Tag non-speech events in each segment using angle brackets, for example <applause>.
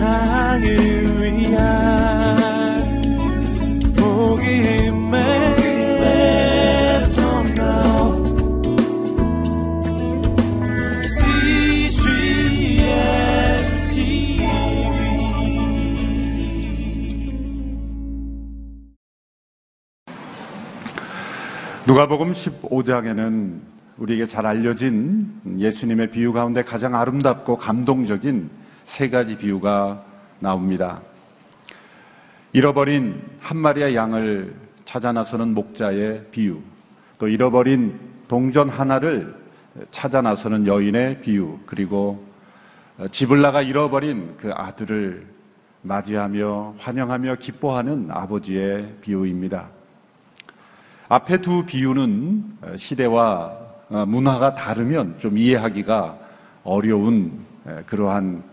세상을 위한 복음의 누가복음 15장에는 우리에게 잘 알려진 예수님의 비유 가운데 가장 아름답고 감동적인 세 가지 비유가 나옵니다. 잃어버린 한 마리의 양을 찾아 나서는 목자의 비유, 또 잃어버린 동전 하나를 찾아 나서는 여인의 비유, 그리고 집을 나가 잃어버린 그 아들을 맞이하며 환영하며 기뻐하는 아버지의 비유입니다. 앞에 두 비유는 시대와 문화가 다르면 좀 이해하기가 어려운 그러한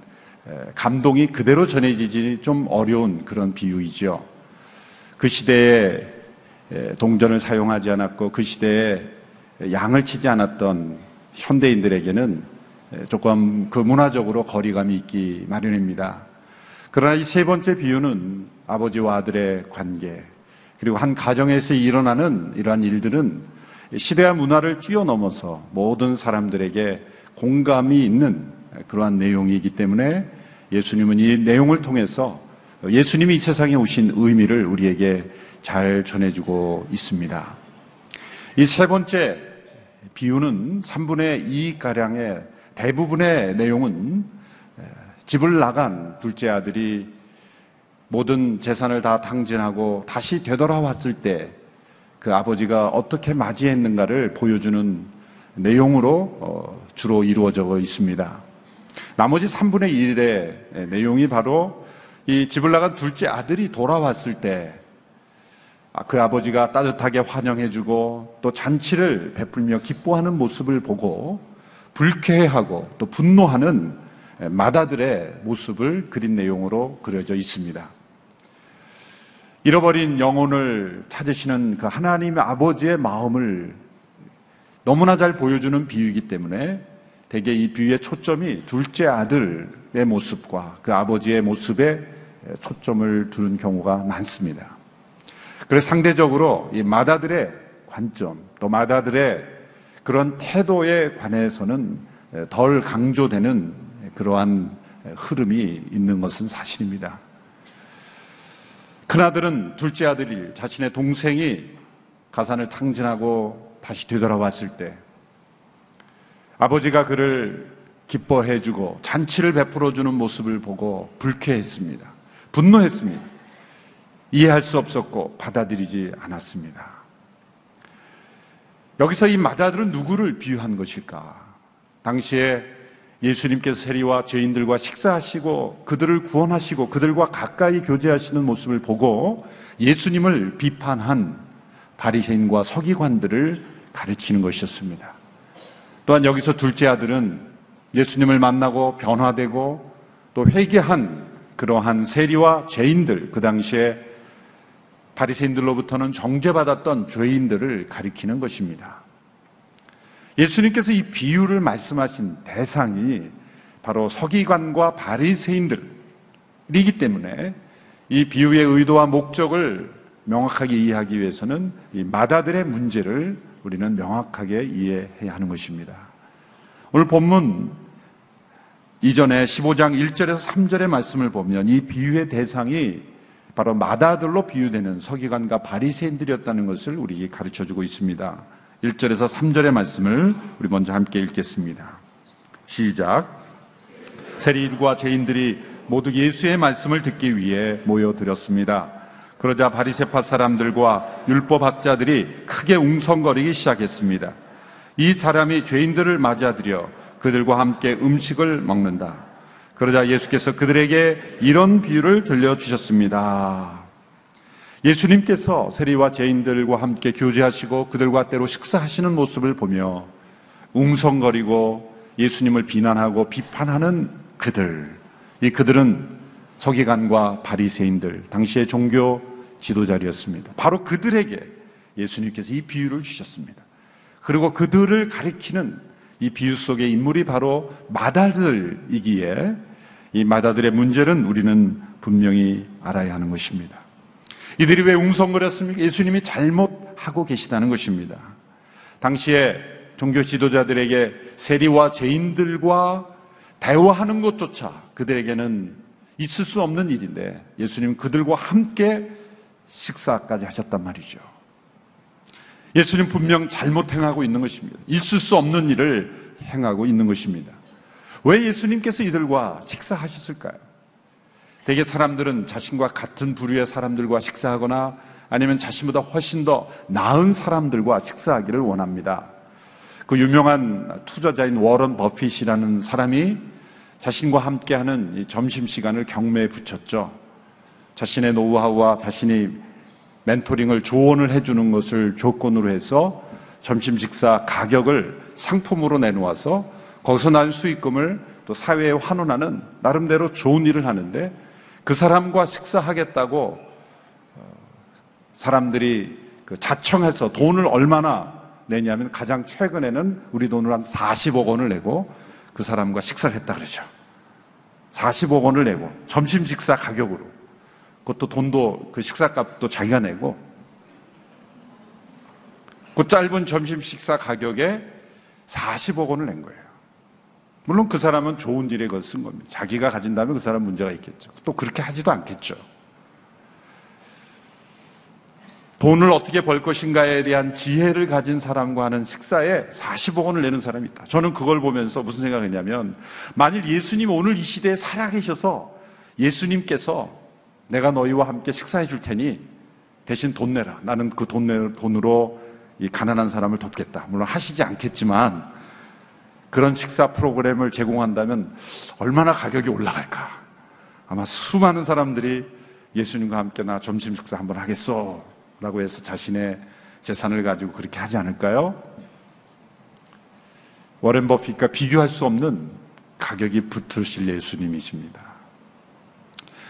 감동이 그대로 전해지지 좀 어려운 그런 비유이죠. 그 시대에 동전을 사용하지 않았고 그 시대에 양을 치지 않았던 현대인들에게는 조금 그 문화적으로 거리감이 있기 마련입니다. 그러나 이 세 번째 비유는 아버지와 아들의 관계, 그리고 한 가정에서 일어나는 이러한 일들은 시대와 문화를 뛰어넘어서 모든 사람들에게 공감이 있는 그러한 내용이기 때문에 예수님은 이 내용을 통해서 예수님이 이 세상에 오신 의미를 우리에게 잘 전해주고 있습니다. 이 세 번째 비유는 3분의 2가량의 대부분의 내용은 집을 나간 둘째 아들이 모든 재산을 다 탕진하고 다시 되돌아왔을 때 그 아버지가 어떻게 맞이했는가를 보여주는 내용으로 주로 이루어져 있습니다. 나머지 3분의 1의 내용이 바로 이 집을 나간 둘째 아들이 돌아왔을 때 그 아버지가 따뜻하게 환영해주고 또 잔치를 베풀며 기뻐하는 모습을 보고 불쾌해하고 또 분노하는 마다들의 모습을 그린 내용으로 그려져 있습니다. 잃어버린 영혼을 찾으시는 그 하나님의 아버지의 마음을 너무나 잘 보여주는 비유이기 때문에 대개 이 비유의 초점이 둘째 아들의 모습과 그 아버지의 모습에 초점을 두는 경우가 많습니다. 그래서 상대적으로 이 마다들의 관점, 또 마다들의 그런 태도에 관해서는 덜 강조되는 그러한 흐름이 있는 것은 사실입니다. 큰아들은 둘째 아들이 자신의 동생이 가산을 탕진하고 다시 되돌아왔을 때 아버지가 그를 기뻐해주고 잔치를 베풀어주는 모습을 보고 불쾌했습니다. 분노했습니다. 이해할 수 없었고 받아들이지 않았습니다. 여기서 이 마다들은 누구를 비유한 것일까? 당시에 예수님께서 세리와 죄인들과 식사하시고 그들을 구원하시고 그들과 가까이 교제하시는 모습을 보고 예수님을 비판한 바리새인과 서기관들을 가르치는 것이었습니다. 또한 여기서 둘째 아들은 예수님을 만나고 변화되고 또 회개한 그러한 세리와 죄인들 그 당시에 바리새인들로부터는 정죄받았던 죄인들을 가리키는 것입니다. 예수님께서 이 비유를 말씀하신 대상이 바로 서기관과 바리새인들이기 때문에 이 비유의 의도와 목적을 명확하게 이해하기 위해서는 이 마다들의 문제를 우리는 명확하게 이해해야 하는 것입니다. 오늘 본문 이전에 15장 1절에서 3절의 말씀을 보면 이 비유의 대상이 바로 마다들로 비유되는 서기관과 바리새인들이었다는 것을 우리에게 가르쳐 주고 있습니다. 1절에서 3절의 말씀을 우리 먼저 함께 읽겠습니다. 시작. 세리인과 죄인들이 모두 예수의 말씀을 듣기 위해 모여들었습니다. 그러자 바리세파 사람들과 율법학자들이 크게 웅성거리기 시작했습니다. 이 사람이 죄인들을 맞아들여 그들과 함께 음식을 먹는다. 그러자 예수께서 그들에게 이런 비유를 들려주셨습니다. 예수님께서 세리와 죄인들과 함께 교제하시고 그들과 때로 식사하시는 모습을 보며 웅성거리고 예수님을 비난하고 비판하는 그들, 이 그들은 서기관과 바리새인들, 당시의 종교 지도자리였습니다. 바로 그들에게 예수님께서 이 비유를 주셨습니다. 그리고 그들을 가리키는 이 비유 속의 인물이 바로 마달들이기에 이 마다들의 문제는 우리는 분명히 알아야 하는 것입니다. 이들이 왜 웅성거렸습니까? 예수님이 잘못하고 계시다는 것입니다. 당시에 종교 지도자들에게 세리와 죄인들과 대화하는 것조차 그들에게는 있을 수 없는 일인데 예수님 그들과 함께 식사까지 하셨단 말이죠. 예수님 분명 잘못 행하고 있는 것입니다. 있을 수 없는 일을 행하고 있는 것입니다. 왜 예수님께서 이들과 식사하셨을까요? 대개 사람들은 자신과 같은 부류의 사람들과 식사하거나 아니면 자신보다 훨씬 더 나은 사람들과 식사하기를 원합니다. 그 유명한 투자자인 워런 버핏이라는 사람이 자신과 함께하는 점심 시간을 경매에 붙였죠. 자신의 노하우와 자신이 멘토링을 조언을 해주는 것을 조건으로 해서 점심 식사 가격을 상품으로 내놓아서 거기서 난 수익금을 또 사회에 환원하는 나름대로 좋은 일을 하는데 그 사람과 식사하겠다고 어, 사람들이 그 자청해서 돈을 얼마나 내냐면 가장 최근에는 우리 돈으로 한 40억 원을 내고 그 사람과 식사를 했다 그러죠. 40억 원을 내고 점심 식사 가격으로 그것도 돈도 그 식사값도 자기가 내고 그 짧은 점심 식사 가격에 40억 원을 낸 거예요. 물론 그 사람은 좋은 일에 그걸 쓴 겁니다. 자기가 가진다면 그 사람 문제가 있겠죠. 또 그렇게 하지도 않겠죠. 돈을 어떻게 벌 것인가에 대한 지혜를 가진 사람과 하는 식사에 40억 원을 내는 사람이 있다. 저는 그걸 보면서 무슨 생각했냐면 만일 예수님 오늘 이 시대에 살아계셔서 예수님께서 내가 너희와 함께 식사해 줄 테니 대신 돈 내라. 나는 그 돈, 돈으로 이 가난한 사람을 돕겠다. 물론 하시지 않겠지만 그런 식사 프로그램을 제공한다면 얼마나 가격이 올라갈까. 아마 수많은 사람들이 예수님과 함께 나 점심 식사 한번 하겠어. 라고 해서 자신의 재산을 가지고 그렇게 하지 않을까요? 워렌 버핏과 비교할 수 없는 가격이 붙으실 예수님이십니다.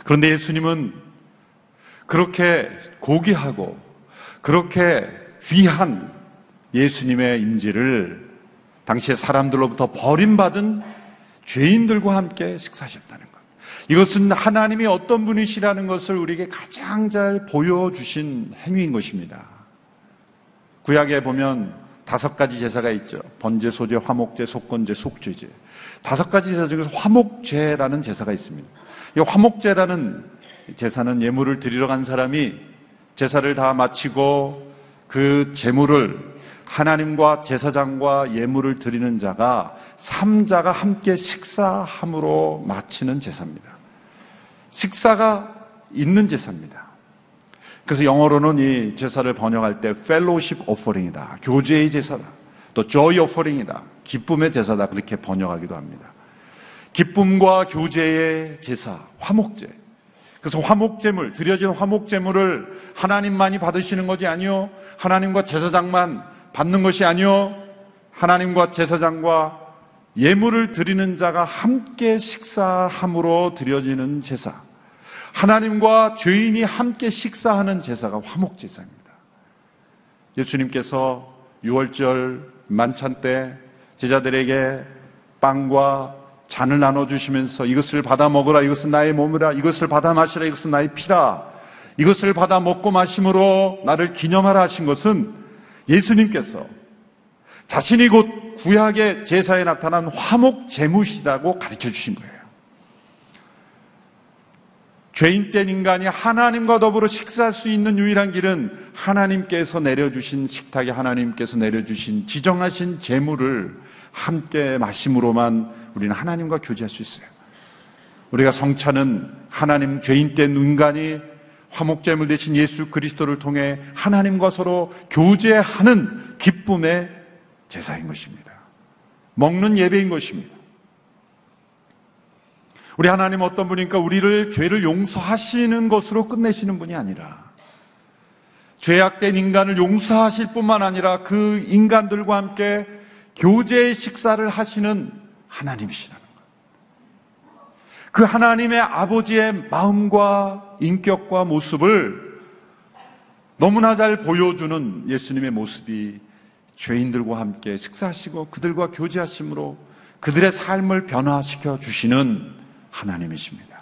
그런데 예수님은 그렇게 고귀하고 그렇게 귀한 예수님의 임지를 당시의 사람들로부터 버림받은 죄인들과 함께 식사하셨다는 것. 이것은 하나님이 어떤 분이시라는 것을 우리에게 가장 잘 보여주신 행위인 것입니다. 구약에 보면 다섯 가지 제사가 있죠. 번제, 소제, 화목제, 속건제, 속죄제. 다섯 가지 제사 중에서 화목제라는 제사가 있습니다. 이 화목제라는 제사는 예물을 드리러 간 사람이 제사를 다 마치고 그 제물을 하나님과 제사장과 예물을 드리는 자가 삼자가 함께 식사함으로 마치는 제사입니다. 식사가 있는 제사입니다. 그래서 영어로는 이 제사를 번역할 때 fellowship offering이다. 교제의 제사다. 또 joy offering이다. 기쁨의 제사다. 그렇게 번역하기도 합니다. 기쁨과 교제의 제사, 화목제. 그래서 화목제물, 드려진 화목제물을 하나님만이 받으시는 것이 아니요. 하나님과 제사장만 받는 것이 아니요. 하나님과 제사장과 예물을 드리는 자가 함께 식사함으로 드려지는 제사. 하나님과 죄인이 함께 식사하는 제사가 화목제사입니다. 예수님께서 6월절 만찬 때 제자들에게 빵과 잔을 나눠주시면서 이것을 받아 먹으라, 이것은 나의 몸이라, 이것을 받아 마시라, 이것은 나의 피라, 이것을 받아 먹고 마심으로 나를 기념하라 하신 것은 예수님께서 자신이 곧 구약의 제사에 나타난 화목 제무시라고 가르쳐 주신 거예요. 죄인된 인간이 하나님과 더불어 식사할 수 있는 유일한 길은 하나님께서 내려주신 식탁에 하나님께서 내려주신 지정하신 제물을 함께 마심으로만 우리는 하나님과 교제할 수 있어요. 우리가 성찬은 하나님 죄인된 인간이 화목제물 대신 예수 그리스도를 통해 하나님과 서로 교제하는 기쁨의 제사인 것입니다. 먹는 예배인 것입니다. 우리 하나님 어떤 분입니까? 우리를 죄를 용서하시는 것으로 끝내시는 분이 아니라 죄악된 인간을 용서하실 뿐만 아니라 그 인간들과 함께 교제의 식사를 하시는 하나님이시라는 것. 그 하나님의 아버지의 마음과 인격과 모습을 너무나 잘 보여주는 예수님의 모습이 죄인들과 함께 식사하시고 그들과 교제하심으로 그들의 삶을 변화시켜 주시는 하나님이십니다.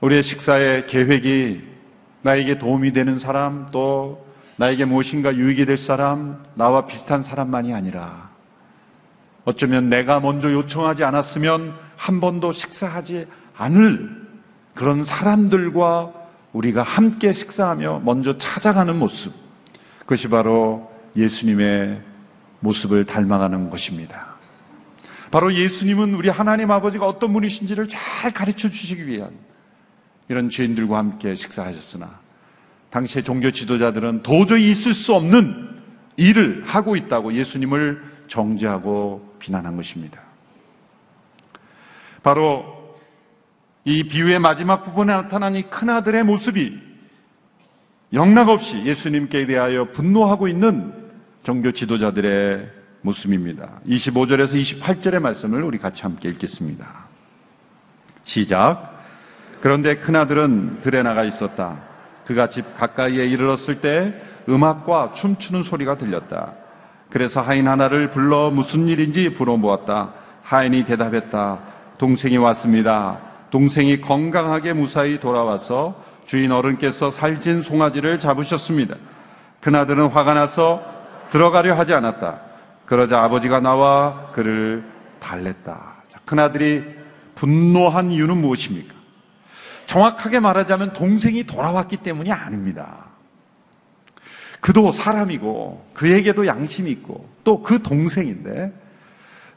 우리의 식사의 계획이 나에게 도움이 되는 사람, 또 나에게 무엇인가 유익이 될 사람, 나와 비슷한 사람만이 아니라 어쩌면 내가 먼저 요청하지 않았으면 한 번도 식사하지 않을 그런 사람들과 우리가 함께 식사하며 먼저 찾아가는 모습. 그것이 바로 예수님의 모습을 닮아가는 것입니다. 바로 예수님은 우리 하나님 아버지가 어떤 분이신지를 잘 가르쳐 주시기 위한 이런 죄인들과 함께 식사하셨으나 당시의 종교 지도자들은 도저히 있을 수 없는 일을 하고 있다고 예수님을 정죄하고 비난한 것입니다. 바로 이 비유의 마지막 부분에 나타난 이 큰아들의 모습이 영락없이 예수님께 대하여 분노하고 있는 종교 지도자들의 모습입니다. 25절에서 28절의 말씀을 우리 같이 함께 읽겠습니다. 시작. 그런데 큰아들은 들에 나가 있었다. 그가 집 가까이에 이르렀을 때 음악과 춤추는 소리가 들렸다. 그래서 하인 하나를 불러 무슨 일인지 물어보았다. 하인이 대답했다. 동생이 왔습니다. 동생이 건강하게 무사히 돌아와서 주인 어른께서 살찐 송아지를 잡으셨습니다. 그나들은 화가 나서 들어가려 하지 않았다. 그러자 아버지가 나와 그를 달랬다. 큰아들이 분노한 이유는 무엇입니까? 정확하게 말하자면 동생이 돌아왔기 때문이 아닙니다. 그도 사람이고 그에게도 양심이 있고 또 그 동생인데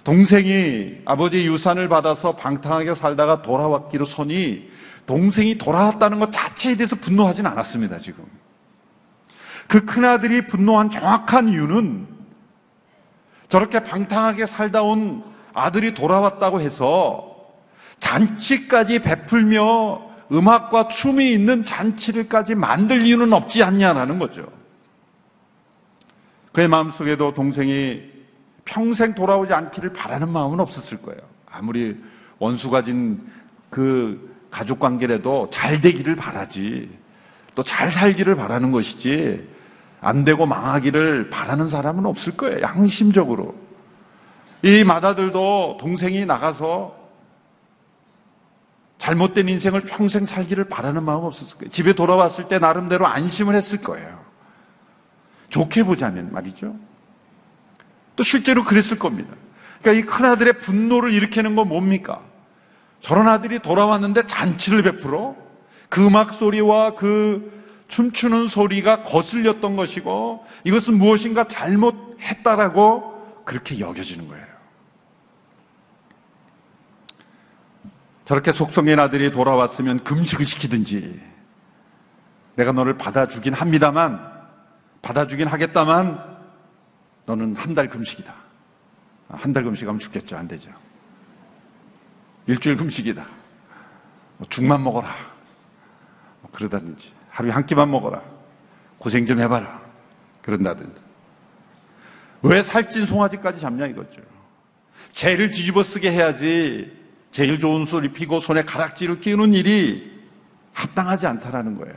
동생이 아버지 유산을 받아서 방탕하게 살다가 돌아왔기로 서니 동생이 돌아왔다는 것 자체에 대해서 분노하진 않았습니다, 지금. 그 큰아들이 분노한 정확한 이유는 저렇게 방탕하게 살다 온 아들이 돌아왔다고 해서 잔치까지 베풀며 음악과 춤이 있는 잔치를까지 만들 이유는 없지 않냐라는 거죠. 그의 마음속에도 동생이 평생 돌아오지 않기를 바라는 마음은 없었을 거예요. 아무리 원수 가진 그 가족 관계라도 잘 되기를 바라지. 또 잘 살기를 바라는 것이지. 안 되고 망하기를 바라는 사람은 없을 거예요. 양심적으로. 이 마다들도 동생이 나가서 잘못된 인생을 평생 살기를 바라는 마음 없었을 거예요. 집에 돌아왔을 때 나름대로 안심을 했을 거예요. 좋게 보자면 말이죠. 또 실제로 그랬을 겁니다. 그러니까 이 큰아들의 분노를 일으키는 건 뭡니까? 저런 아들이 돌아왔는데 잔치를 베풀어 그 음악 소리와 그 춤추는 소리가 거슬렸던 것이고 이것은 무엇인가 잘못했다라고 그렇게 여겨지는 거예요. 저렇게 속성인 아들이 돌아왔으면 금식을 시키든지 내가 너를 받아주긴 합니다만 받아주긴 하겠다만 너는 한 달 금식이다. 한 달 금식하면 죽겠죠. 안 되죠. 일주일 금식이다. 뭐 죽만 먹어라. 뭐 그러다든지 하루에 한 끼만 먹어라. 고생 좀 해봐라. 그런다든지. 왜 살찐 송아지까지 잡냐 이거죠. 죄를 뒤집어 쓰게 해야지 제일 좋은 소리 피고 손에 가락지를 끼우는 일이 합당하지 않다라는 거예요.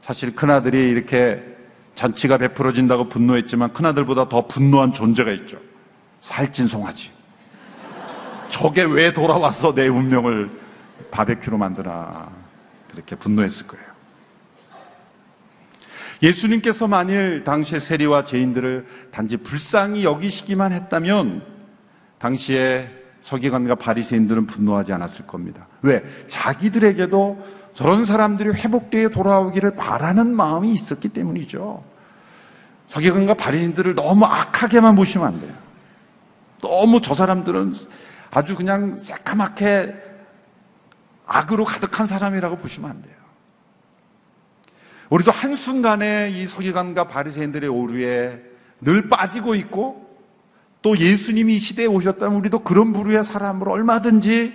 사실 큰아들이 이렇게 잔치가 베풀어진다고 분노했지만 큰아들보다 더 분노한 존재가 있죠. 살찐 송아지. 저게 왜 돌아와서 내 운명을 바베큐로 만드나. 그렇게 분노했을 거예요. 예수님께서 만일 당시의 세리와 죄인들을 단지 불쌍히 여기시기만 했다면 당시에 서기관과 바리새인들은 분노하지 않았을 겁니다. 왜? 자기들에게도 저런 사람들이 회복되어 돌아오기를 바라는 마음이 있었기 때문이죠. 서기관과 바리새인들을 너무 악하게만 보시면 안 돼요. 너무 저 사람들은 아주 그냥 새까맣게 악으로 가득한 사람이라고 보시면 안 돼요. 우리도 한순간에 이 서기관과 바리새인들의 오류에 늘 빠지고 있고 또 예수님이 이 시대에 오셨다면 우리도 그런 부류의 사람으로 얼마든지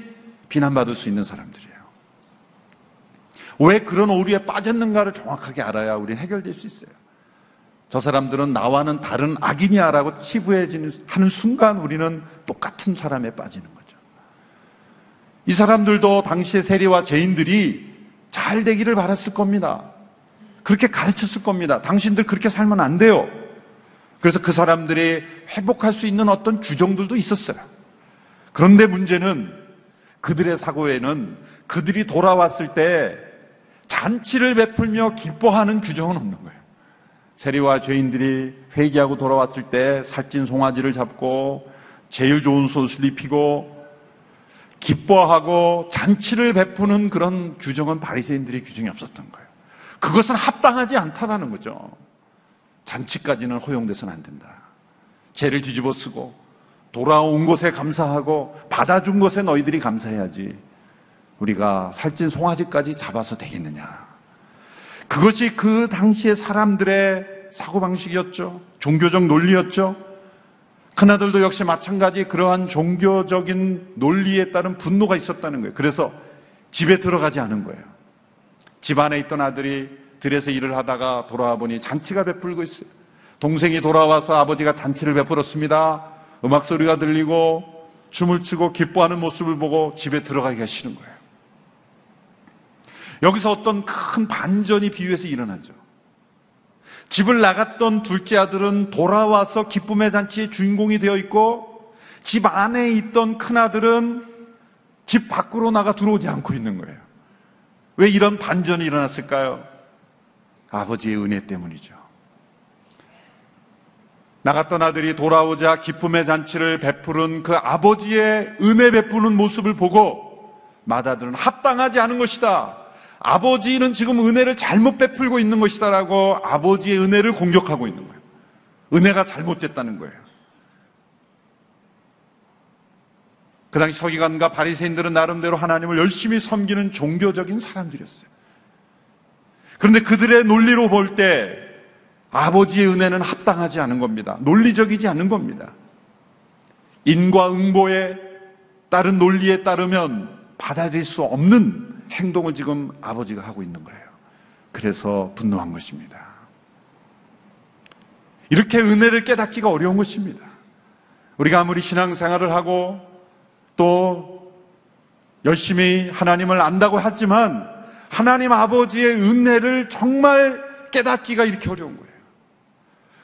비난받을 수 있는 사람들이에요. 왜 그런 오류에 빠졌는가를 정확하게 알아야 우리는 해결될 수 있어요. 저 사람들은 나와는 다른 악이냐라고 치부해지는 하는 순간 우리는 똑같은 사람에 빠지는 거죠. 이 사람들도 당시의 세리와 죄인들이 잘 되기를 바랐을 겁니다. 그렇게 가르쳤을 겁니다. 당신들 그렇게 살면 안 돼요. 그래서 그 사람들이 회복할 수 있는 어떤 규정들도 있었어요. 그런데 문제는 그들의 사고에는 그들이 돌아왔을 때 잔치를 베풀며 기뻐하는 규정은 없는 거예요. 세리와 죄인들이 회개하고 돌아왔을 때 살찐 송아지를 잡고 제일 좋은 옷을 입히고 기뻐하고 잔치를 베푸는 그런 규정은 바리새인들의 규정이 없었던 거예요. 그것은 합당하지 않다라는 거죠. 잔치까지는 허용돼서는 안 된다. 죄를 뒤집어 쓰고 돌아온 것에 감사하고 받아준 것에 너희들이 감사해야지. 우리가 살찐 송아지까지 잡아서 되겠느냐. 그것이 그 당시의 사람들의 사고방식이었죠. 종교적 논리였죠. 큰아들도 역시 마찬가지 그러한 종교적인 논리에 따른 분노가 있었다는 거예요. 그래서 집에 들어가지 않은 거예요. 집 안에 있던 아들이 들에서 일을 하다가 돌아와 보니 잔치가 베풀고 있어요. 동생이 돌아와서 아버지가 잔치를 베풀었습니다. 음악 소리가 들리고 춤을 추고 기뻐하는 모습을 보고 집에 들어가기가 싫은 거예요. 여기서 어떤 큰 반전이 비유에서 일어나죠. 집을 나갔던 둘째 아들은 돌아와서 기쁨의 잔치의 주인공이 되어 있고 집 안에 있던 큰 아들은 집 밖으로 나가 들어오지 않고 있는 거예요. 왜 이런 반전이 일어났을까요? 아버지의 은혜 때문이죠. 나갔던 아들이 돌아오자 기쁨의 잔치를 베푸는 그 아버지의 은혜 베푸는 모습을 보고 맏아들은 합당하지 않은 것이다. 아버지는 지금 은혜를 잘못 베풀고 있는 것이다라고 아버지의 은혜를 공격하고 있는 거예요. 은혜가 잘못됐다는 거예요. 그 당시 서기관과 바리새인들은 나름대로 하나님을 열심히 섬기는 종교적인 사람들이었어요. 그런데 그들의 논리로 볼 때 아버지의 은혜는 합당하지 않은 겁니다. 논리적이지 않은 겁니다. 인과응보에 따른 논리에 따르면 받아들일 수 없는 행동을 지금 아버지가 하고 있는 거예요. 그래서 분노한 것입니다. 이렇게 은혜를 깨닫기가 어려운 것입니다. 우리가 아무리 신앙생활을 하고 또 열심히 하나님을 안다고 하지만 하나님 아버지의 은혜를 정말 깨닫기가 이렇게 어려운 거예요.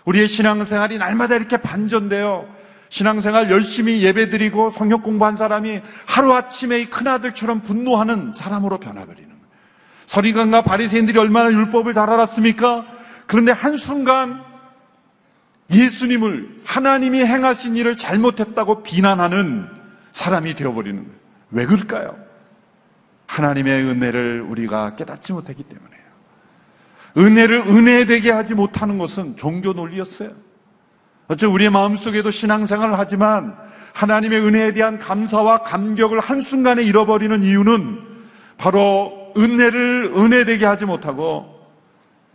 우리의 신앙생활이 날마다 이렇게 반전돼요. 신앙생활 열심히 예배드리고 성역 공부한 사람이 하루아침에 이 큰아들처럼 분노하는 사람으로 변화버리는 거예요. 서리관과 바리새인들이 얼마나 율법을 잘 알았습니까? 그런데 한순간 예수님을 하나님이 행하신 일을 잘못했다고 비난하는 사람이 되어버리는 거예요. 왜 그럴까요? 하나님의 은혜를 우리가 깨닫지 못했기 때문에요. 은혜를 은혜되게 하지 못하는 것은 종교 논리였어요. 어째 우리의 마음속에도 신앙생활을 하지만 하나님의 은혜에 대한 감사와 감격을 한순간에 잃어버리는 이유는 바로 은혜를 은혜되게 하지 못하고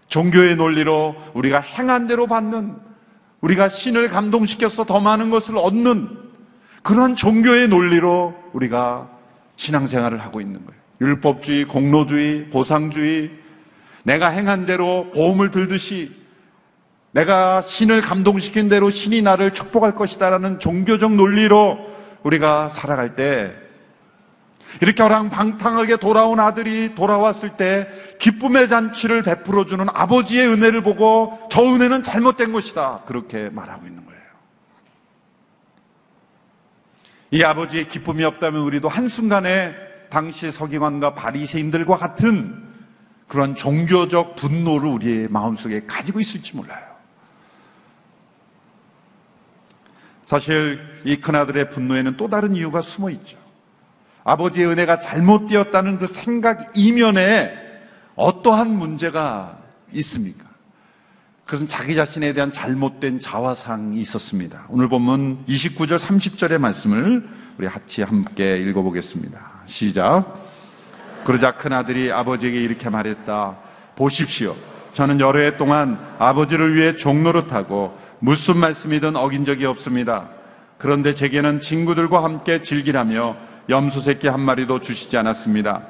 종교의 논리로 우리가 행한 대로 받는 우리가 신을 감동시켜서 더 많은 것을 얻는 그런 종교의 논리로 우리가 신앙생활을 하고 있는 거예요. 율법주의, 공로주의, 보상주의, 내가 행한 대로 보험을 들듯이 내가 신을 감동시킨 대로 신이 나를 축복할 것이다라는 종교적 논리로 우리가 살아갈 때 이렇게 어랑방탕하게 돌아온 아들이 돌아왔을 때 기쁨의 잔치를 베풀어주는 아버지의 은혜를 보고 저 은혜는 잘못된 것이다. 그렇게 말하고 있는 거예요. 이 아버지의 기쁨이 없다면 우리도 한순간에 당시 서기관과 바리새인들과 같은 그런 종교적 분노를 우리의 마음속에 가지고 있을지 몰라요. 사실 이 큰아들의 분노에는 또 다른 이유가 숨어 있죠. 아버지의 은혜가 잘못되었다는 그 생각 이면에 어떠한 문제가 있습니까? 그것은 자기 자신에 대한 잘못된 자화상이 있었습니다. 오늘 보면 29절 30절의 말씀을 우리 같이 함께 읽어보겠습니다. 시작. 그러자 큰 아들이 아버지에게 이렇게 말했다. 보십시오. 저는 여러 해 동안 아버지를 위해 종노릇하고 무슨 말씀이든 어긴 적이 없습니다. 그런데 제게는 친구들과 함께 즐기라며 염소 새끼 한 마리도 주시지 않았습니다.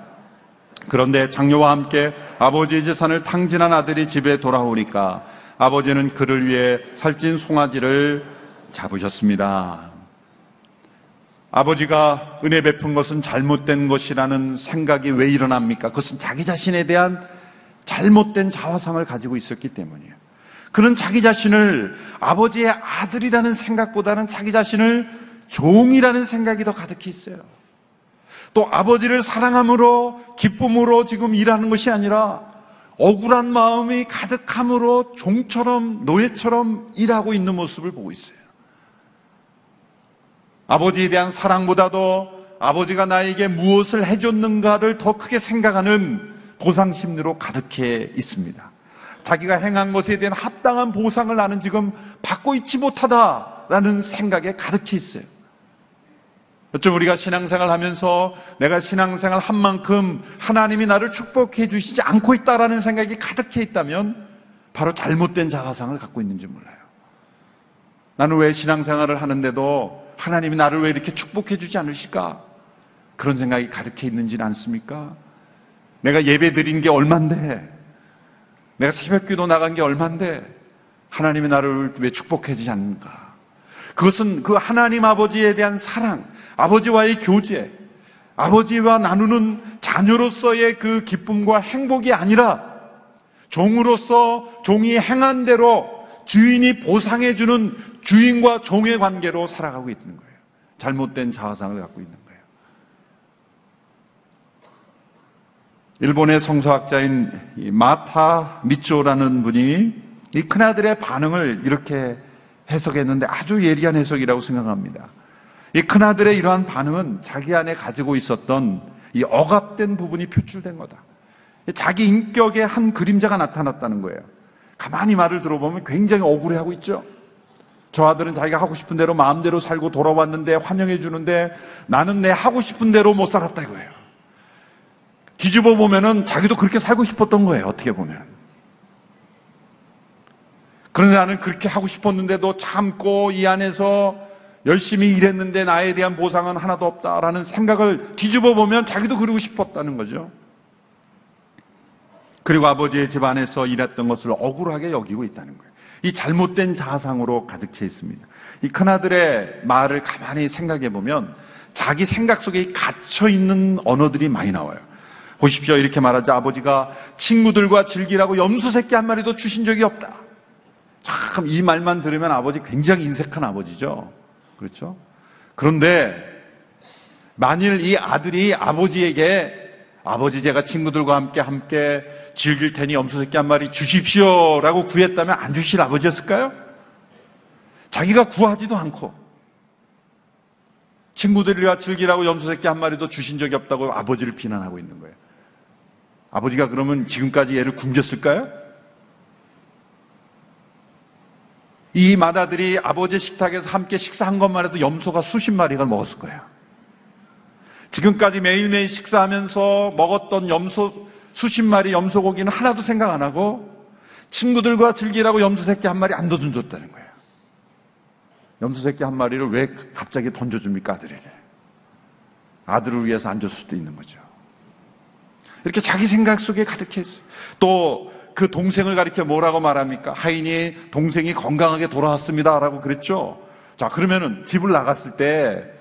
그런데 장녀와 함께 아버지의 재산을 탕진한 아들이 집에 돌아오니까 아버지는 그를 위해 살찐 송아지를 잡으셨습니다. 아버지가 은혜 베푼 것은 잘못된 것이라는 생각이 왜 일어납니까? 그것은 자기 자신에 대한 잘못된 자화상을 가지고 있었기 때문이에요. 그는 자기 자신을 아버지의 아들이라는 생각보다는 자기 자신을 종이라는 생각이 더 가득히 있어요. 또 아버지를 사랑함으로 기쁨으로 지금 일하는 것이 아니라 억울한 마음이 가득함으로 종처럼 노예처럼 일하고 있는 모습을 보고 있어요. 아버지에 대한 사랑보다도 아버지가 나에게 무엇을 해줬는가를 더 크게 생각하는 보상 심리로 가득해 있습니다. 자기가 행한 것에 대한 합당한 보상을 나는 지금 받고 있지 못하다라는 생각에 가득 해 있어요. 어쩜 우리가 신앙생활 하면서 내가 신앙생활 한 만큼 하나님이 나를 축복해 주시지 않고 있다라는 생각이 가득해 있다면 바로 잘못된 자가상을 갖고 있는지 몰라요. 나는 왜 신앙생활을 하는데도 하나님이 나를 왜 이렇게 축복해 주지 않으실까? 그런 생각이 가득해 있는지는 않습니까? 내가 예배 드린 게 얼만데, 내가 새벽 기도 나간 게 얼만데, 하나님이 나를 왜 축복해 주지 않는가? 그것은 그 하나님 아버지에 대한 사랑, 아버지와의 교제, 아버지와 나누는 자녀로서의 그 기쁨과 행복이 아니라 종으로서 종이 행한 대로 주인이 보상해주는 주인과 종의 관계로 살아가고 있는 거예요. 잘못된 자아상을 갖고 있는 거예요. 일본의 성서학자인 마타 미초라는 분이 이 큰아들의 반응을 이렇게 해석했는데 아주 예리한 해석이라고 생각합니다. 이 큰아들의 이러한 반응은 자기 안에 가지고 있었던 이 억압된 부분이 표출된 거다. 자기 인격의 한 그림자가 나타났다는 거예요. 가만히 말을 들어보면 굉장히 억울해하고 있죠. 저 아들은 자기가 하고 싶은 대로 마음대로 살고 돌아왔는데 환영해 주는데 나는 내 하고 싶은 대로 못 살았다 이거예요. 뒤집어 보면은 자기도 그렇게 살고 싶었던 거예요. 어떻게 보면. 그런데 나는 그렇게 하고 싶었는데도 참고 이 안에서 열심히 일했는데 나에 대한 보상은 하나도 없다라는 생각을 뒤집어 보면 자기도 그러고 싶었다는 거죠. 그리고 아버지의 집 안에서 일했던 것을 억울하게 여기고 있다는 거예요. 이 잘못된 자상으로 가득 차 있습니다. 이 큰아들의 말을 가만히 생각해 보면 자기 생각 속에 갇혀 있는 언어들이 많이 나와요. 보십시오. 이렇게 말하자 아버지가 친구들과 즐기라고 염소 새끼 한 마리도 주신 적이 없다. 참 이 말만 들으면 아버지 굉장히 인색한 아버지죠. 그렇죠? 그런데 만일 이 아들이 아버지에게 아버지 제가 친구들과 함께 함께 즐길 테니 염소 새끼 한 마리 주십시오라고 구했다면 안 주실 아버지였을까요? 자기가 구하지도 않고 친구들이와 즐기라고 염소 새끼 한 마리도 주신 적이 없다고 아버지를 비난하고 있는 거예요. 아버지가 그러면 지금까지 얘를 굶겼을까요? 이 마다들이 아버지 식탁에서 함께 식사한 것만 해도 염소가 수십 마리가 먹었을 거예요. 지금까지 매일매일 식사하면서 먹었던 염소 수십 마리 염소 고기는 하나도 생각 안 하고 친구들과 즐기라고 염소 새끼 한 마리 안 던져줬다는 거예요. 염소 새끼 한 마리를 왜 갑자기 던져줍니까 아들에게? 아들을 위해서 안 줬을 수도 있는 거죠. 이렇게 자기 생각 속에 가득했어요. 또 그 동생을 가리켜 뭐라고 말합니까? 하인이 동생이 건강하게 돌아왔습니다라고 그랬죠. 자 그러면은 집을 나갔을 때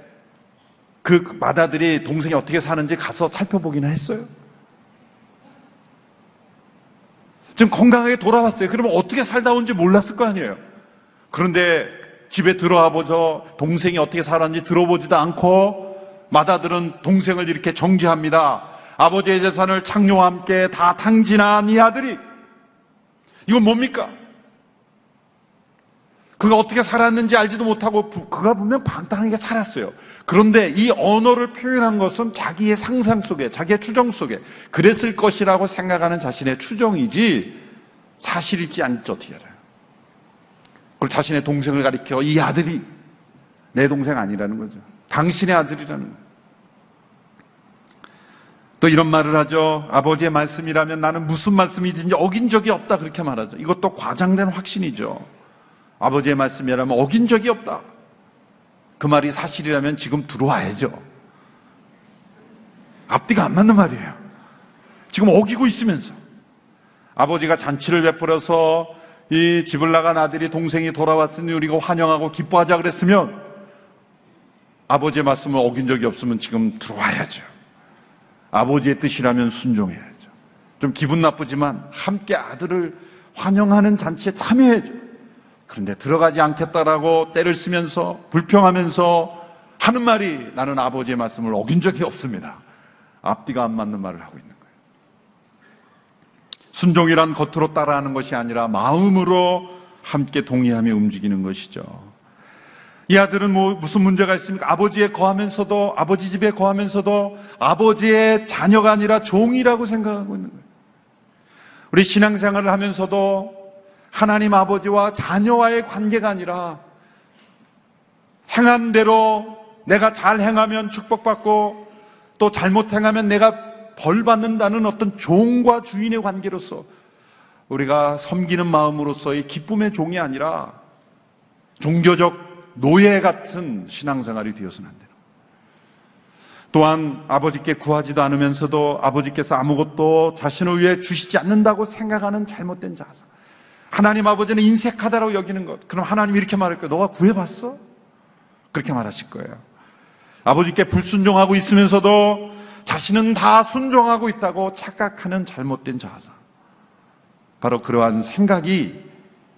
그 마다들이 동생이 어떻게 사는지 가서 살펴보기는 했어요. 지금 건강하게 돌아왔어요. 그러면 어떻게 살다 온지 몰랐을 거 아니에요. 그런데 집에 들어와 보죠. 동생이 어떻게 살았는지 들어보지도 않고 마다들은 동생을 이렇게 정죄합니다. 아버지의 재산을 창녀와 함께 다 탕진한 이 아들이 이건 뭡니까? 그가 어떻게 살았는지 알지도 못하고 그가 분명 반당하게 살았어요. 그런데 이 언어를 표현한 것은 자기의 상상 속에, 자기의 추정 속에 그랬을 것이라고 생각하는 자신의 추정이지 사실일지 아닐지 어떻게 알아요? 그리고 자신의 동생을 가리켜 이 아들이 내 동생 아니라는 거죠. 당신의 아들이라는 거예요. 또 이런 말을 하죠. 아버지의 말씀이라면 나는 무슨 말씀이든지 어긴 적이 없다. 그렇게 말하죠. 이것도 과장된 확신이죠. 아버지의 말씀이라면 어긴 적이 없다. 그 말이 사실이라면 지금 들어와야죠. 앞뒤가 안 맞는 말이에요. 지금 어기고 있으면서. 아버지가 잔치를 베풀어서 이 집을 나간 아들이 동생이 돌아왔으니 우리가 환영하고 기뻐하자 그랬으면 아버지의 말씀을 어긴 적이 없으면 지금 들어와야죠. 아버지의 뜻이라면 순종해야죠. 좀 기분 나쁘지만 함께 아들을 환영하는 잔치에 참여해야죠. 그런데 들어가지 않겠다라고 때를 쓰면서 불평하면서 하는 말이 나는 아버지의 말씀을 어긴 적이 없습니다. 앞뒤가 안 맞는 말을 하고 있는 거예요. 순종이란 겉으로 따라하는 것이 아니라 마음으로 함께 동의하며 움직이는 것이죠. 이 아들은 뭐 무슨 문제가 있습니까? 아버지에 거하면서도 아버지 집에 거하면서도 아버지의 자녀가 아니라 종이라고 생각하고 있는 거예요. 우리 신앙생활을 하면서도 하나님 아버지와 자녀와의 관계가 아니라 행한 대로 내가 잘 행하면 축복받고 또 잘못 행하면 내가 벌 받는다는 어떤 종과 주인의 관계로서 우리가 섬기는 마음으로서의 기쁨의 종이 아니라 종교적 노예 같은 신앙생활이 되어서는 안 돼요. 또한 아버지께 구하지도 않으면서도 아버지께서 아무것도 자신을 위해 주시지 않는다고 생각하는 잘못된 자세. 하나님 아버지는 인색하다고 여기는 것. 그럼 하나님이 이렇게 말할 거예요. 너가 구해봤어? 그렇게 말하실 거예요. 아버지께 불순종하고 있으면서도 자신은 다 순종하고 있다고 착각하는 잘못된 자세. 바로 그러한 생각이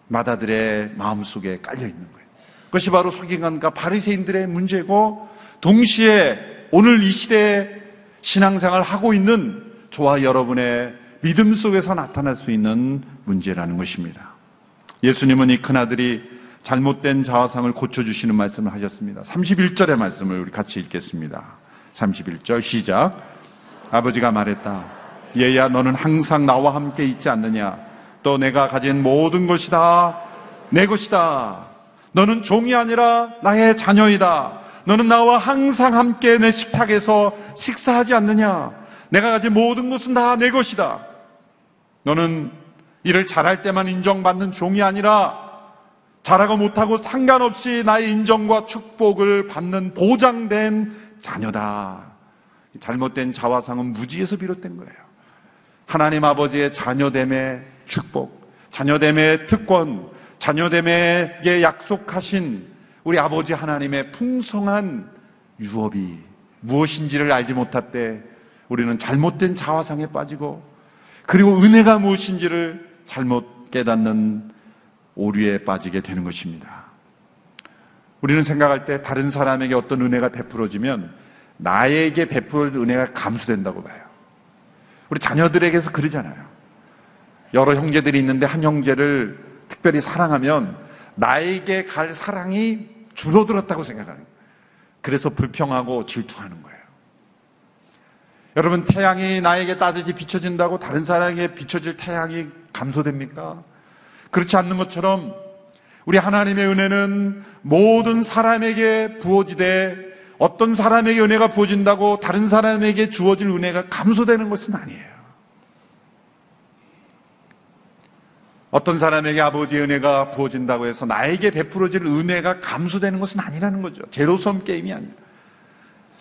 마다들의 마음속에 깔려 있는 거예요. 그것이 바로 서기관과 바리새인들의 문제고 동시에 오늘 이 시대에 신앙생활을 하고 있는 저와 여러분의 믿음 속에서 나타날 수 있는 문제라는 것입니다. 예수님은 이 큰아들이 잘못된 자화상을 고쳐주시는 말씀을 하셨습니다. 31절의 말씀을 우리 같이 읽겠습니다. 31절 시작. 아버지가 말했다. 얘야 너는 항상 나와 함께 있지 않느냐. 또 내가 가진 모든 것이 다 내 것이다. 너는 종이 아니라 나의 자녀이다. 너는 나와 항상 함께 내 식탁에서 식사하지 않느냐? 내가 가진 모든 것은 다 내 것이다. 너는 일을 잘할 때만 인정받는 종이 아니라 잘하고 못하고 상관없이 나의 인정과 축복을 받는 보장된 자녀다. 잘못된 자화상은 무지에서 비롯된 거예요. 하나님 아버지의 자녀됨의 축복, 자녀됨의 특권, 자녀됨에게 약속하신 우리 아버지 하나님의 풍성한 유업이 무엇인지를 알지 못할 때 우리는 잘못된 자화상에 빠지고 그리고 은혜가 무엇인지를 잘못 깨닫는 오류에 빠지게 되는 것입니다. 우리는 생각할 때 다른 사람에게 어떤 은혜가 베풀어지면 나에게 베풀어진 은혜가 감수된다고 봐요. 우리 자녀들에게서 그러잖아요. 여러 형제들이 있는데 한 형제를 특별히 사랑하면 나에게 갈 사랑이 줄어들었다고 생각하는 거예요. 그래서 불평하고 질투하는 거예요. 여러분, 태양이 나에게 따뜻이 비춰진다고 다른 사람에게 비춰질 태양이 감소됩니까? 그렇지 않는 것처럼 우리 하나님의 은혜는 모든 사람에게 부어지되 어떤 사람에게 은혜가 부어진다고 다른 사람에게 주어질 은혜가 감소되는 것은 아니에요. 어떤 사람에게 아버지의 은혜가 부어진다고 해서 나에게 베풀어질 은혜가 감소되는 것은 아니라는 거죠. 제로섬 게임이 아니라.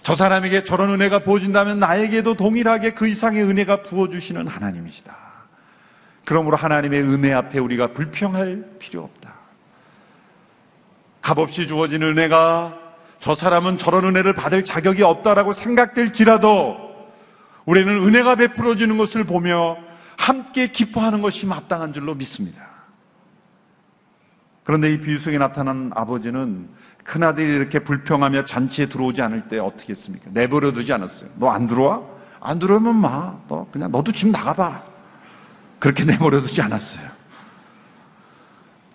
저 사람에게 저런 은혜가 부어진다면 나에게도 동일하게 그 이상의 은혜가 부어주시는 하나님이시다. 그러므로 하나님의 은혜 앞에 우리가 불평할 필요 없다. 값없이 주어진 은혜가 저 사람은 저런 은혜를 받을 자격이 없다라고 생각될지라도 우리는 은혜가 베풀어지는 것을 보며 함께 기뻐하는 것이 마땅한 줄로 믿습니다. 그런데 이 비유 속에 나타난 아버지는 큰아들이 이렇게 불평하며 잔치에 들어오지 않을 때 어떻게 했습니까? 내버려 두지 않았어요. 너 안 들어와? 안 들어오면 마. 너 그냥 너도 집 나가봐. 그렇게 <laughs> 내버려 두지 않았어요.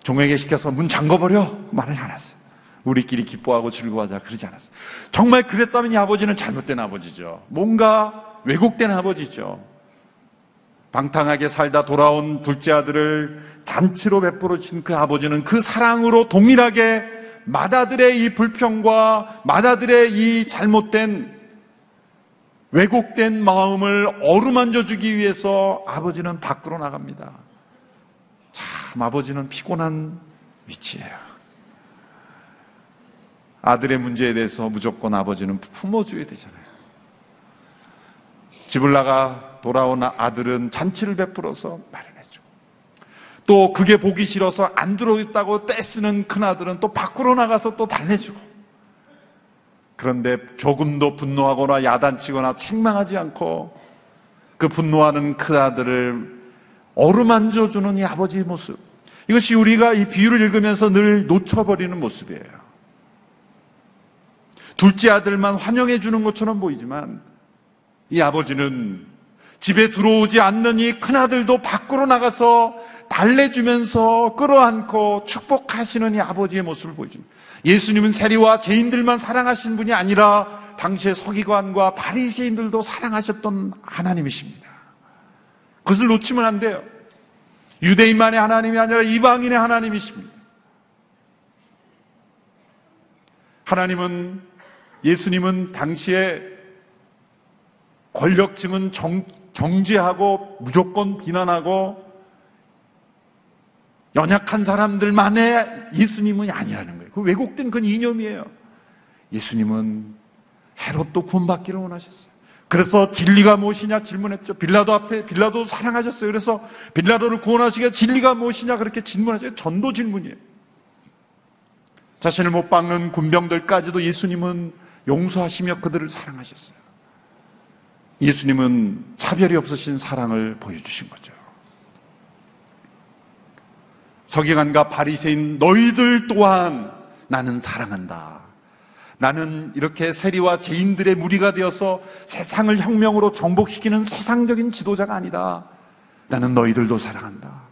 종에게 시켜서 문 잠궈버려. 말을 안 했어요. 우리끼리 기뻐하고 즐거워하자. 그러지 않았어요. 정말 그랬다면 이 아버지는 잘못된 아버지죠. 뭔가 왜곡된 아버지죠. 방탕하게 살다 돌아온 둘째 아들을 잔치로 베풀어 진그 아버지는 그 사랑으로 동일하게 맏아들의 이 불평과 맏아들의 이 잘못된 왜곡된 마음을 어루만져 주기 위해서 아버지는 밖으로 나갑니다. 참 아버지는 피곤한 위치예요. 아들의 문제에 대해서 무조건 아버지는 품어줘야 되잖아요. 집을 나가 돌아온 아들은 잔치를 베풀어서 마련해주고 또 그게 보기 싫어서 안 들어있다고 떼쓰는 큰아들은 또 밖으로 나가서 또 달래주고. 그런데 조금도 분노하거나 야단치거나 책망하지 않고 그 분노하는 큰아들을 어루만져주는 이 아버지의 모습. 이것이 우리가 이 비유를 읽으면서 늘 놓쳐버리는 모습이에요. 둘째 아들만 환영해 주는 것처럼 보이지만 이 아버지는 집에 들어오지 이 큰아들도 밖으로 나가서 달래주면서 끌어안고 축복하시는 이 아버지의 모습을 보여줍니다. 예수님은 세리와 죄인들만 사랑하신 분이 아니라 당시의 서기관과 바리새인들도 사랑하셨던 하나님이십니다. 그것을 놓치면 안 돼요. 유대인만의 하나님이 아니라 이방인의 하나님이십니다. 하나님은 예수님은 당시에 권력층은 정, 정죄하고 무조건 비난하고 연약한 사람들만의 예수님은 아니라는 거예요. 그 왜곡된 그건 이념이에요. 예수님은 헤롯도 구원받기를 원하셨어요. 그래서 진리가 무엇이냐 질문했죠. 빌라도 앞에 빌라도 사랑하셨어요. 그래서 빌라도를 구원하시게 진리가 무엇이냐 그렇게 질문하죠. 전도 질문이에요. 자신을 못 박는 군병들까지도 예수님은 용서하시며 그들을 사랑하셨어요. 예수님은 차별이 없으신 사랑을 보여주신 거죠. 서기관과 바리새인 너희들 또한 나는 사랑한다. 나는 이렇게 세리와 죄인들의 무리가 되어서 세상을 혁명으로 정복시키는 세상적인 지도자가 아니다. 나는 너희들도 사랑한다.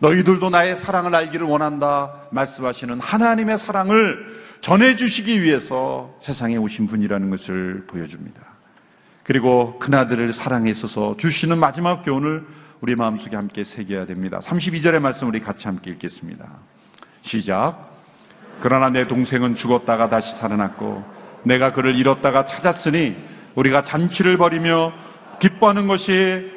너희들도 나의 사랑을 알기를 원한다. 말씀하시는 하나님의 사랑을 전해주시기 위해서 세상에 오신 분이라는 것을 보여줍니다. 그리고 그나들을 사랑해 있어서 주시는 마지막 교훈을 우리 마음속에 함께 새겨야 됩니다. 32절의 말씀 우리 같이 함께 읽겠습니다. 시작. 그러나 내 동생은 죽었다가 다시 살아났고 내가 그를 잃었다가 찾았으니 우리가 잔치를 벌이며 기뻐하는 것이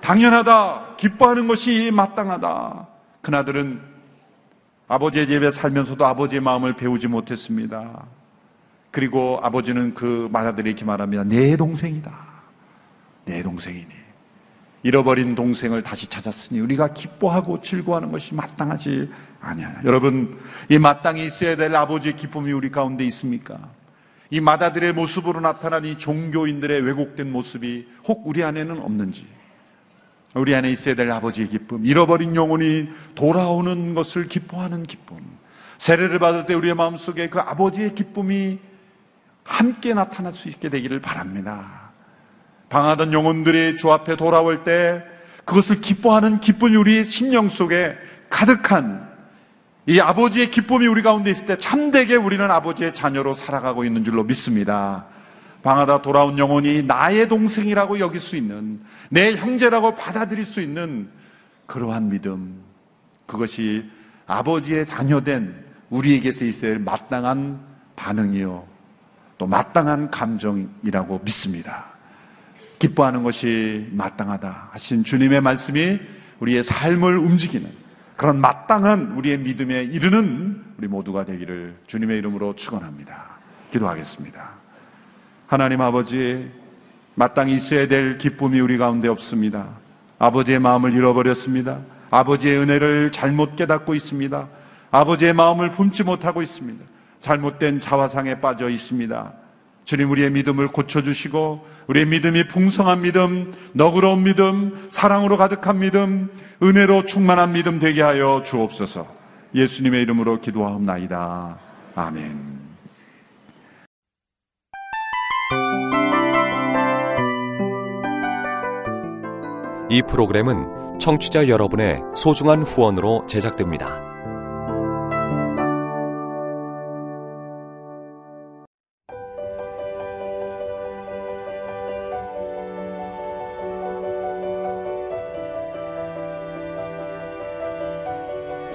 당연하다. 기뻐하는 것이 마땅하다. 그나들은 아버지의 집에 살면서도 아버지의 마음을 배우지 못했습니다. 그리고 아버지는 그 마다들이 이렇게 말합니다. 내 동생이다. 내 동생이니. 잃어버린 동생을 다시 찾았으니 우리가 기뻐하고 즐거워하는 것이 마땅하지 아니야. 여러분, 이 마땅히 있어야 될 아버지의 기쁨이 우리 가운데 있습니까? 이 마다들의 모습으로 나타난 이 종교인들의 왜곡된 모습이 혹 우리 안에는 없는지. 우리 안에 있어야 될 아버지의 기쁨, 잃어버린 영혼이 돌아오는 것을 기뻐하는 기쁨. 세례를 받을 때 우리의 마음속에 그 아버지의 기쁨이 함께 나타날 수 있게 되기를 바랍니다. 방하던 영혼들이 주 앞에 돌아올 때 그것을 기뻐하는 기쁨이 우리 심령 속에 가득한 이 아버지의 기쁨이 우리 가운데 있을 때 참되게 우리는 아버지의 자녀로 살아가고 있는 줄로 믿습니다. 방하다 돌아온 영혼이 나의 동생이라고 여길 수 있는 내 형제라고 받아들일 수 있는 그러한 믿음 그것이 아버지의 자녀된 우리에게서 할 마땅한 반응이요 또 마땅한 감정이라고 믿습니다. 기뻐하는 것이 마땅하다 하신 주님의 말씀이 우리의 삶을 움직이는 그런 마땅한 우리의 믿음에 이르는 우리 모두가 되기를 주님의 이름으로 축원합니다. 기도하겠습니다. 하나님 아버지 마땅히 있어야 될 기쁨이 우리 가운데 없습니다. 아버지의 마음을 잃어버렸습니다. 아버지의 은혜를 잘못 깨닫고 있습니다. 아버지의 마음을 품지 못하고 있습니다. 잘못된 자화상에 빠져 있습니다. 주님 우리의 믿음을 고쳐주시고 우리의 믿음이 풍성한 믿음, 너그러운 믿음, 사랑으로 가득한 믿음, 은혜로 충만한 믿음 되게 하여 주옵소서. 예수님의 이름으로 기도하옵나이다. 아멘. 이 프로그램은 청취자 여러분의 소중한 후원으로 제작됩니다.